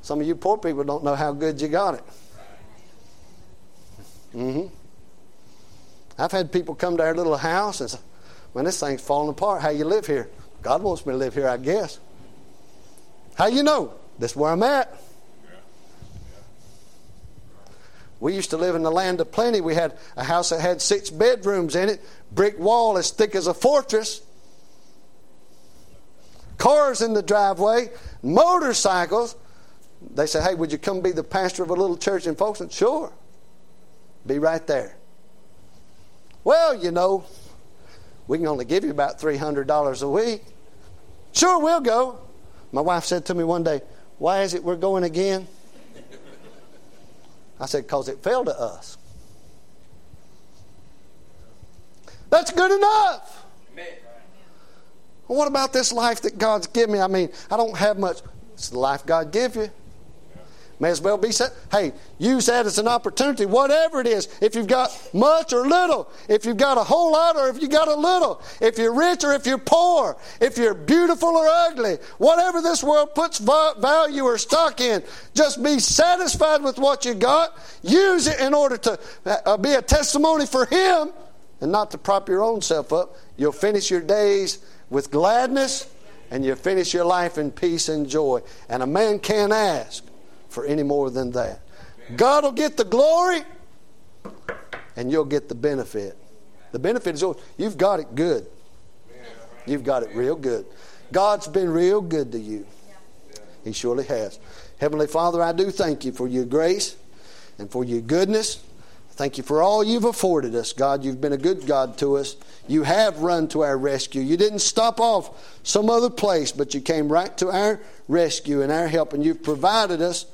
some of you poor people don't know how good you got it. Mm-hmm. I've had people come to our little house and say, Man, this thing's falling apart. How you live here? God wants me to live here, I guess. How you know? That's where I'm at. We used to live in the land of plenty. We had a house that had six bedrooms in it, brick wall as thick as a fortress, cars in the driveway, motorcycles. They said, Hey, would you come be the pastor of a little church in Folkston? Sure. Be right there. Well, you know, we can only give you about $300 a week. Sure, we'll go. My wife said to me one day, Why is it we're going again? I said, Because it fell to us. That's good enough. Well, what about this life that God's given me? I mean, I don't have much. It's the life God give you. May as well be said. Hey, use that as an opportunity, whatever it is. If you've got much or little, if you've got a whole lot or if you've got a little, if you're rich or if you're poor, if you're beautiful or ugly, whatever this world puts value or stock in, just be satisfied with what you got. Use it in order to uh, be a testimony for Him and not to prop your own self up. You'll finish your days with gladness and you'll finish your life in peace and joy. And a man can't ask for any more than that. God will get the glory and you'll get the benefit. The benefit is yours. You've got it good. You've got it real good. God's been real good to you. He surely has. Heavenly Father, I do thank you for your grace and for your goodness. Thank you for all you've afforded us, God. You've been a good God to us. You have run to our rescue. You didn't stop off some other place, but you came right to our rescue and our help, and you've provided us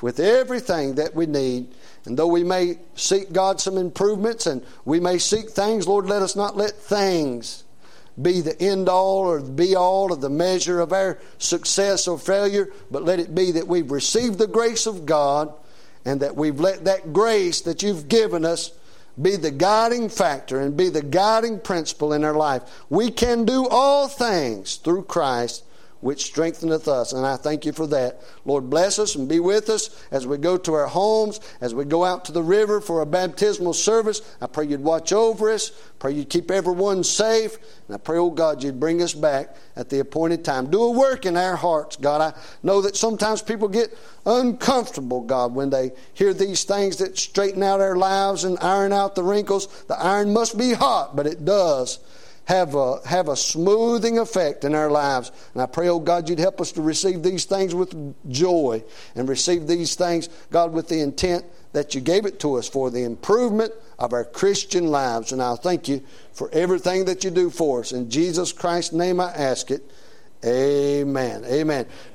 with everything that we need. And though we may seek God some improvements and we may seek things, Lord, let us not let things be the end all or be all or the measure of our success or failure, but let it be that we've received the grace of God and that we've let that grace that you've given us be the guiding factor and be the guiding principle in our life. We can do all things through Christ which strengtheneth us. And I thank you for that. Lord, bless us and be with us as we go to our homes, as we go out to the river for a baptismal service. I pray you'd watch over us. Pray you'd keep everyone safe. And I pray, oh God, you'd bring us back at the appointed time. Do a work in our hearts, God. I know that sometimes people get uncomfortable, God, when they hear these things that straighten out our lives and iron out the wrinkles. The iron must be hot, but it does have a, have a smoothing effect in our lives. And I pray, oh God, you'd help us to receive these things with joy and receive these things, God, with the intent that you gave it to us for the improvement of our Christian lives. And I thank you for everything that you do for us. In Jesus Christ's name I ask it. Amen. Amen.